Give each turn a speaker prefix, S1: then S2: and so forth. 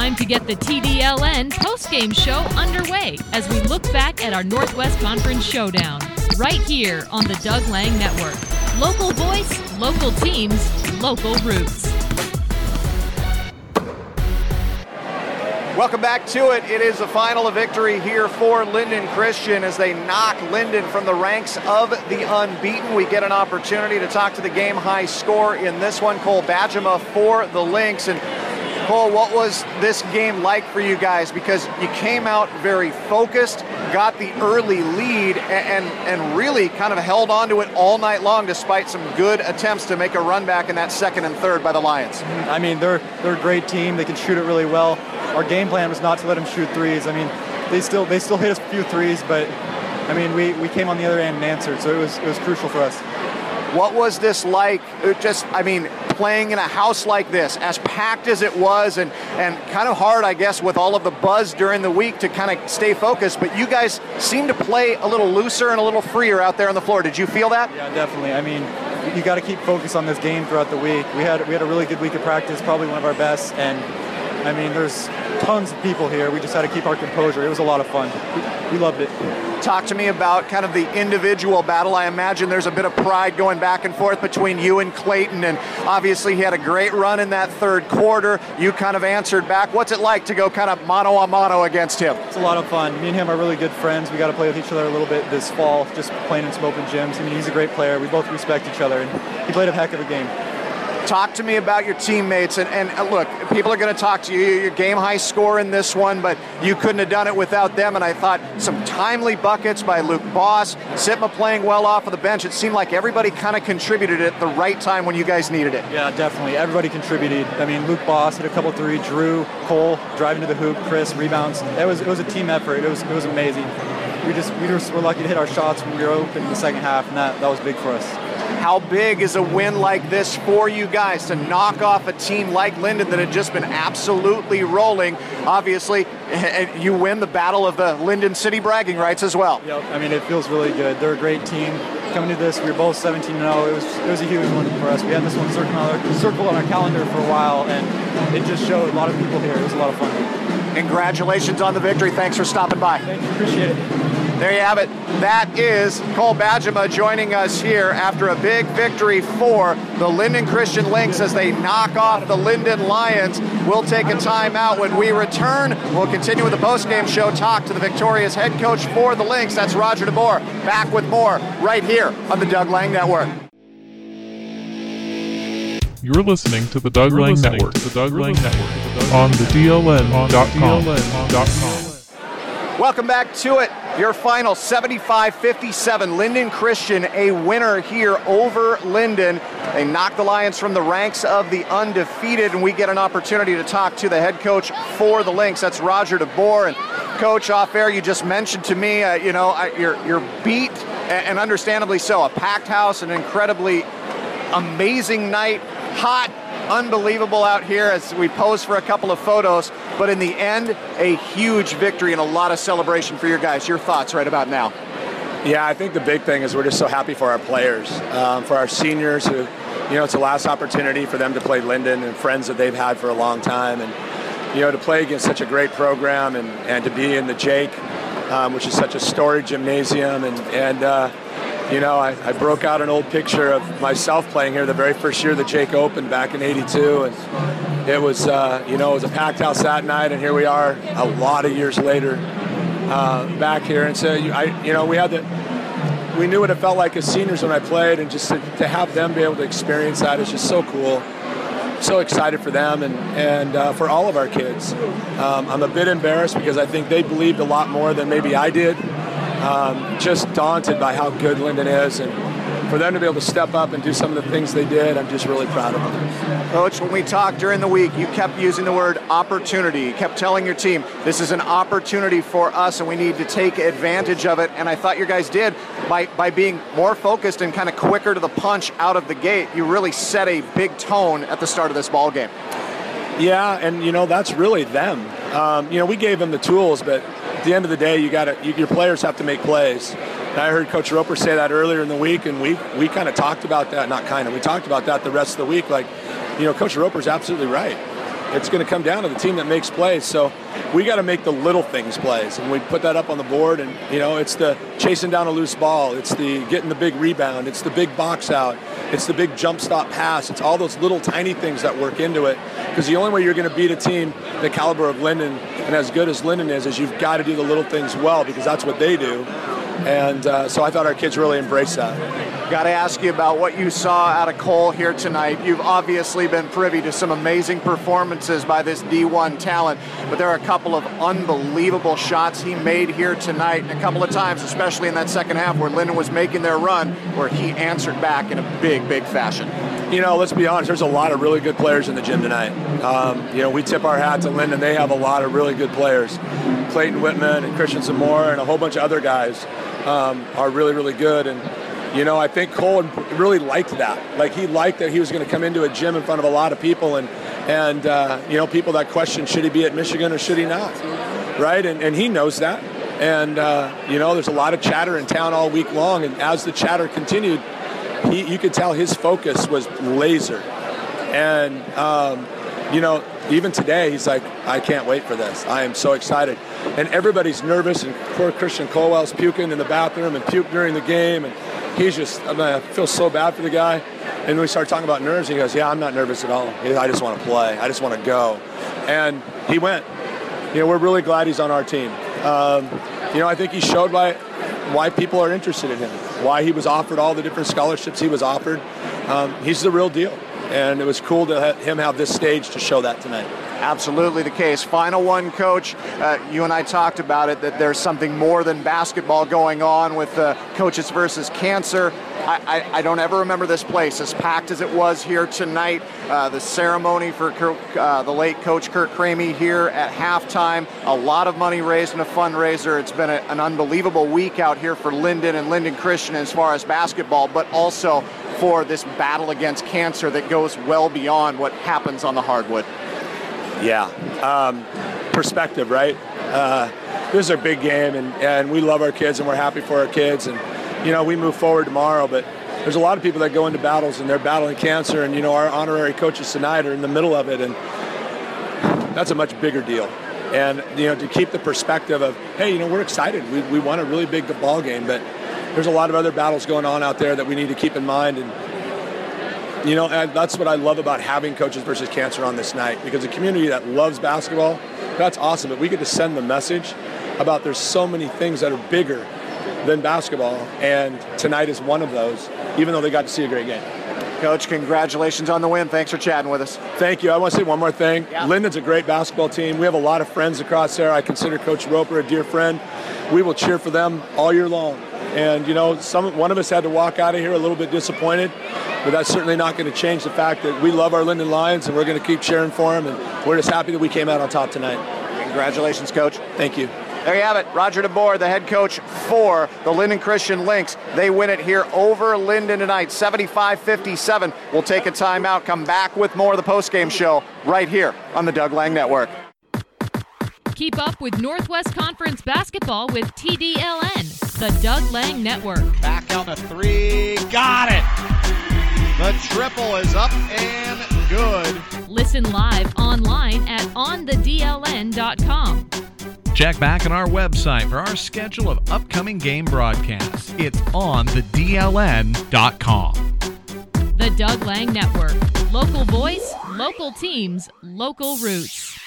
S1: time to get the TDLN postgame show underway as we look back at our Northwest Conference showdown right here on the Doug Lang Network. Local voice, local teams, local roots.
S2: Welcome back to it. It is a final of victory here for Lynden Christian as they knock Lynden from the ranks of the unbeaten. We get an opportunity to talk to the game high score in this one, Cole Bajema for the Lynx. And Cole, what was this game like for you guys? Because you came out very focused, got the early lead, and, and really kind of held on to it all night long despite some good attempts to make a run back in that second and third by the Lions.
S3: I mean, they're, they're a great team. They can shoot it really well our game plan was not to let them shoot threes. I mean, they still they still hit a few threes, but I mean, we, we came on the other end and answered, so it was it was crucial for us.
S2: What was this like? It Just, I mean, playing in a house like this, as packed as it was, and, and kind of hard, I guess, with all of the buzz during the week to kind of stay focused. But you guys seem to play a little looser and a little freer out there on the floor. Did you feel that?
S3: Yeah, definitely. I mean, you got to keep focused on this game throughout the week. We had we had a really good week of practice, probably one of our best, and I mean, there's tons of people here. We just had to keep our composure. It was a lot of fun. We, we loved it.
S2: Talk to me about kind of the individual battle. I imagine there's a bit of pride going back and forth between you and Clayton, and obviously he had a great run in that third quarter. You kind of answered back. What's it like to go kind of mano a mano against him?
S3: It's a lot of fun. Me and him are really good friends. We got to play with each other a little bit this fall, just playing in some open gyms. I mean, he's a great player. We both respect each other, and he played a heck of a game.
S2: Talk to me about your teammates. And, and uh, look, people are going to talk to you. Your game high score in this one, but you couldn't have done it without them. And I thought some timely buckets by Luke Boss, Sitma playing well off of the bench. It seemed like everybody kind of contributed at the right time when you guys needed it.
S3: Yeah, definitely. Everybody contributed. I mean, Luke Boss hit a couple three, Drew, Cole driving to the hoop, Chris rebounds. It was it was a team effort. It was it was amazing. We just we just were lucky to hit our shots when we were open in the second half, and that, that was big for us.
S2: How big is a win like this for you guys to knock off a team like Lynden that had just been absolutely rolling? Obviously, you win the battle of the Lynden City bragging rights as well.
S3: Yep. I mean, it feels really good. They're a great team. Coming to this, we were both 17 0. It was it was a huge one for us. We had this one circled on, our, circled on our calendar for a while, and it just showed a lot of people here. It was a lot of fun.
S2: Congratulations on the victory. Thanks for stopping by.
S3: Thank you. Appreciate it.
S2: There you have it. That is Cole Bajema joining us here after a big victory for the Lynden Christian Lynx as they knock off the Lynden Lions. We'll take a timeout. When we return, we'll continue with the postgame show. Talk to the victorious head coach for the Lynx. That's Roger DeBoer. Back with more right here on the Doug Lang Network.
S4: You're listening to the Doug Lang Network, the Doug Lang Network, on the DLN.com.
S2: Welcome back to it. Your final 75 57. Lynden Christian, a winner here over Lynden. They knock the Lions from the ranks of the undefeated, and we get an opportunity to talk to the head coach for the Lynx. That's Roger DeBoer. And, coach, off air, you just mentioned to me, uh, you know, you're, you're beat, and understandably so. A packed house, an incredibly amazing night, hot, unbelievable out here as we pose for a couple of photos. But in the end, a huge victory and a lot of celebration for your guys. Your thoughts right about now?
S5: Yeah, I think the big thing is we're just so happy for our players, um, for our seniors who, you know, it's the last opportunity for them to play Lynden and friends that they've had for a long time. And, you know, to play against such a great program and, and to be in the Jake, um, which is such a storied gymnasium. And, and uh, you know, I, I, broke out an old picture of myself playing here the very first year the Jake opened back in 82. And it was, uh, you know, it was a packed house that night. And here we are a lot of years later uh, back here. And so, you, I, you know, we had the, we knew what it felt like as seniors when I played. And just to, to have them be able to experience that is just so cool. So excited for them and, and uh, for all of our kids. Um, I'm a bit embarrassed because I think they believed a lot more than maybe I did um, just daunted by how good Lynden is. And for them to be able to step up and do some of the things they did, I'm just really proud of them.
S2: Coach, when we talked during the week, you kept using the word opportunity. You kept telling your team, this is an opportunity for us and we need to take advantage of it. And I thought your guys did by, by being more focused and kind of quicker to the punch out of the gate. You really set a big tone at the start of this ball game.
S5: Yeah, and you know, that's really them. Um, you know, we gave them the tools, but at the end of the day, you got you, your players have to make plays. And I heard Coach Roper say that earlier in the week, and we we kind of talked about that. Not kind of, we talked about that the rest of the week. Like, you know, Coach Roper's absolutely right. It's going to come down to the team that makes plays. So we got to make the little things plays, and we put that up on the board. And you know, it's the chasing down a loose ball, it's the getting the big rebound, it's the big box out, it's the big jump stop pass. It's all those little tiny things that work into it. Because the only way you're going to beat a team the caliber of Lynden and as good as Lynden is, is you've got to do the little things well because that's what they do. And uh, so I thought our kids really embraced that.
S2: Got to ask you about what you saw out of Cole here tonight. You've obviously been privy to some amazing performances by this D1 talent, but there are a couple of unbelievable shots he made here tonight, and a couple of times, especially in that second half where Lynden was making their run, where he answered back in a big, big fashion.
S5: You know, let's be honest, there's a lot of really good players in the gym tonight. Um, you know, we tip our hat to Lynden. They have a lot of really good players. Clayton Whitman and Christian Zamora and a whole bunch of other guys um, are really, really good. And, you know, I think Cole really liked that. Like, he liked that he was going to come into a gym in front of a lot of people and, and uh, you know, people that question should he be at Michigan or should he not, right? And, and he knows that. And, uh, you know, there's a lot of chatter in town all week long. And as the chatter continued, he, you could tell his focus was laser. And, um, you know, even today, he's like, I can't wait for this. I am so excited. And everybody's nervous, and poor Christian Colwell's puking in the bathroom and puked during the game. And he's just, I, mean, I feel so bad for the guy. And we start talking about nerves, he goes, Yeah, I'm not nervous at all. I just want to play. I just want to go. And he went. You know, we're really glad he's on our team. Um, you know, I think he showed why, why people are interested in him, why he was offered all the different scholarships he was offered. Um, he's the real deal and it was cool to have him have this stage to show that tonight.
S2: Absolutely the case. Final one, Coach. Uh, you and I talked about it that there's something more than basketball going on with uh, coaches versus cancer. I, I, I, don't ever remember this place as packed as it was here tonight. Uh, the ceremony for uh, the late Coach Kurt Cramey here at halftime. A lot of money raised in a fundraiser. It's been a, an unbelievable week out here for Lynden and Lynden Christian as far as basketball, but also for this battle against cancer that goes well beyond what happens on the hardwood.
S5: Yeah. Um, perspective, right? Uh, this is a big game, and, and we love our kids, and we're happy for our kids. And, you know, we move forward tomorrow, but there's a lot of people that go into battles, and they're battling cancer, and, you know, our honorary coaches tonight are in the middle of it, and that's a much bigger deal. And, you know, to keep the perspective of, hey, you know, we're excited. We, we won a really big ball game, but there's a lot of other battles going on out there that we need to keep in mind. And you know, that's what I love about having Coaches versus Cancer on this night because a community that loves basketball, that's awesome. But we get to send the message about there's so many things that are bigger than basketball, and tonight is one of those, even though they got to see a great game.
S2: Coach, congratulations on the win. Thanks for chatting with us.
S5: Thank you. I want to say one more thing. Yeah. Lynden's a great basketball team. We have a lot of friends across there. I consider Coach Roper a dear friend. We will cheer for them all year long. And you know, some one of us had to walk out of here a little bit disappointed, but that's certainly not going to change the fact that we love our Lynden Lions and we're going to keep cheering for them. And we're just happy that we came out on top tonight.
S2: Congratulations, Coach.
S5: Thank you.
S2: There you have it. Roger DeBoer, the head coach for the Lynden Christian Lynx. They win it here over Lynden tonight, 75-57. We'll take a timeout, come back with more of the postgame show right here on the Doug Lang Network.
S1: Keep up with Northwest Conference basketball with TDLN, the Doug Lang Network.
S6: Back down the three. Got it. The triple is up and good.
S1: Listen live online at onthedln.com.
S7: Check back on our website for our schedule of upcoming game broadcasts. It's on thedln.com.
S1: The Doug Lang Network. Local voice, local teams, local roots.